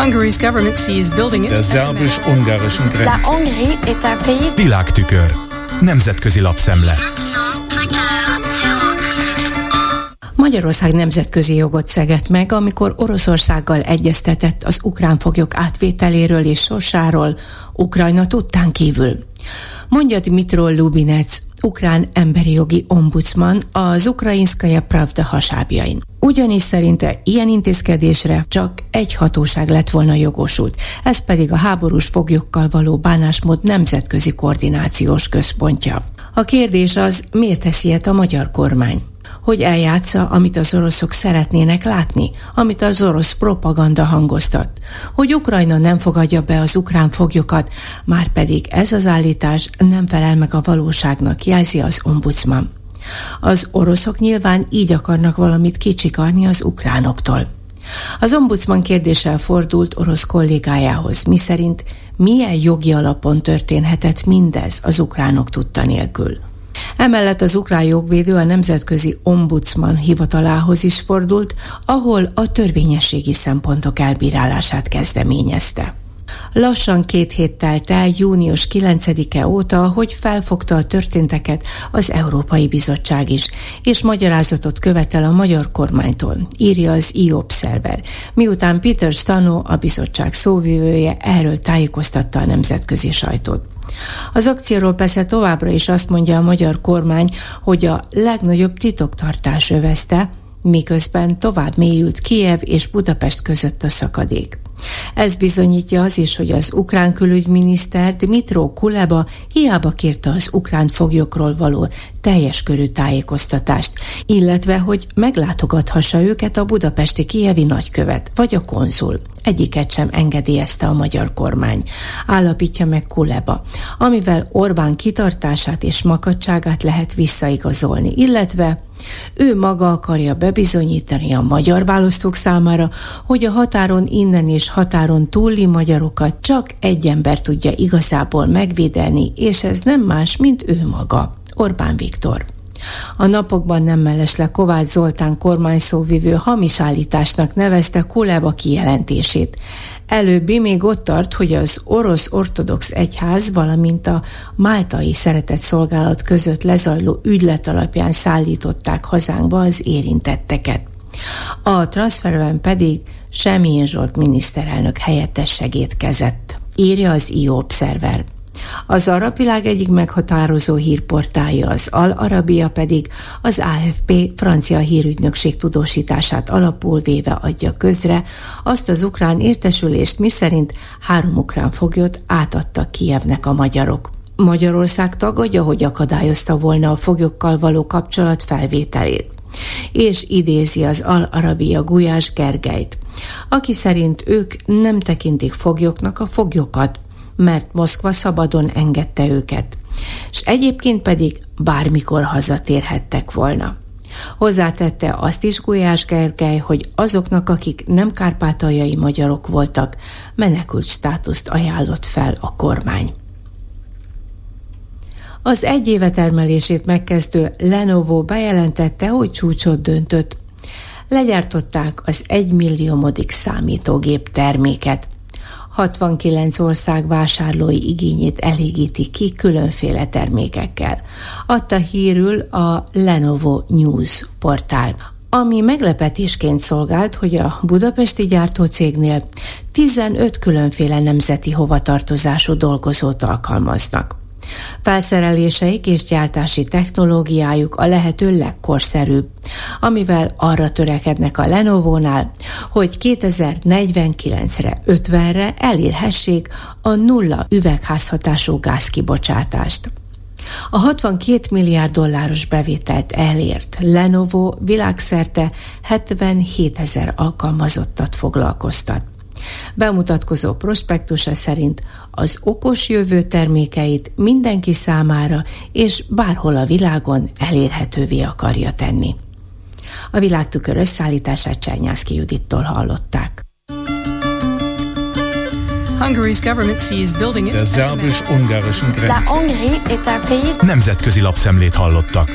Der szerbus-ungarischen La Grenze. Hongrie est un pays Világtükör. Nemzetközi lapszemle. Magyarország nemzetközi jogot szegett meg, amikor Oroszországgal egyeztetett az ukrán foglyok átvételéről és sorsáról, Ukrajna tudtán kívül. Mondja Dmitro Lubinec, ukrán emberi jogi ombudsman az Ukrainskaya Pravda hasábjain. Ugyanis szerinte ilyen intézkedésre csak egy hatóság lett volna jogosult, ez pedig a háborús foglyokkal való bánásmód nemzetközi koordinációs központja. A kérdés az, miért teszi ilyet a magyar kormány? Hogy eljátsza, amit az oroszok szeretnének látni, amit az orosz propaganda hangoztat, hogy Ukrajna nem fogadja be az ukrán foglyokat, már pedig ez az állítás nem felel meg a valóságnak, jelzi az ombudsman. Az oroszok nyilván így akarnak valamit kicsikarni az ukránoktól. Az ombudsman kérdéssel fordult orosz kollégájához, miszerint milyen jogi alapon történhetett mindez az ukránok tudta nélkül. Emellett az ukrán jogvédő a Nemzetközi Ombudsman hivatalához is fordult, ahol a törvényességi szempontok elbírálását kezdeményezte. Lassan két hét telt el június 9-e óta, hogy felfogta a történteket az Európai Bizottság is, és magyarázatot követel a magyar kormánytól, írja az e-Observer, miután Peter Stano, a bizottság szóvivője erről tájékoztatta a nemzetközi sajtót. Az akcióról persze továbbra is azt mondja a magyar kormány, hogy a legnagyobb titoktartás övezte, miközben tovább mélyült Kiev és Budapest között a szakadék. Ez bizonyítja az is, hogy az ukrán külügyminiszter Dmitro Kuleba hiába kérte az ukrán foglyokról való teljes körű tájékoztatást, illetve hogy meglátogathassa őket a budapesti kievi nagykövet vagy a konzul. Egyiket sem engedélyezte a magyar kormány, állapítja meg Kuleba, amivel Orbán kitartását és makadságát lehet visszaigazolni, illetve ő maga akarja bebizonyítani a magyar választók számára, hogy a határon innen és határon túli magyarokat csak egy ember tudja igazából megvédeni, és ez nem más, mint ő maga, Orbán Viktor. A napokban nem mellesle Kovács Zoltán kormányszóvivő hamis állításnak nevezte Kuleba kijelentését. Előbbi még ott tart, hogy az orosz ortodox egyház, valamint a máltai szeretett szolgálat között lezajló ügylet alapján szállították hazánkba az érintetteket. A transferben pedig Semjén Zsolt miniszterelnök helyettes segédkezett, írja az i-Observer. Az arab világ egyik meghatározó hírportálja, az Al-Arabia pedig az AFP francia hírügynökség tudósítását alapul véve adja közre azt az ukrán értesülést, miszerint három ukrán foglyot átadtak Kijevnek a magyarok. Magyarország tagadja, hogy akadályozta volna a foglyokkal való kapcsolat felvételét és idézi az Al-Arabia Gulyás Gergelyt, aki szerint ők nem tekintik foglyoknak a foglyokat, mert Moszkva szabadon engedte őket, és egyébként pedig bármikor hazatérhettek volna. Hozzátette azt is Gulyás Gergely, hogy azoknak, akik nem kárpátaljai magyarok voltak, menekült státuszt ajánlott fel a kormány. Az egy éve termelését megkezdő Lenovo bejelentette, hogy csúcsot döntött. Legyártották az egymilliómodik számítógép terméket. 69 ország vásárlói igényét elégíti ki különféle termékekkel. Adta hírül a Lenovo News portál ami meglepetésként szolgált, hogy a budapesti gyártócégnél 15 különféle nemzeti hovatartozású dolgozót alkalmaznak. Felszereléseik és gyártási technológiájuk a lehető legkorszerűbb, amivel arra törekednek a Lenovo-nál, hogy 2049-re, 50-re elérhessék a nulla üvegházhatású gázkibocsátást. A 62 milliárd dolláros bevételt elért Lenovo világszerte 77 ezer alkalmazottat foglalkoztat. Bemutatkozó prospektusa szerint az okos jövő termékeit mindenki számára és bárhol a világon elérhetővé akarja tenni. A világtükör összeállítását Csernyászki Judittól hallották. Hungary's government sees building it as a szerbus-ungarischen La Grenze. Hongrie est un pays Nemzetközi lapszemlét hallottak.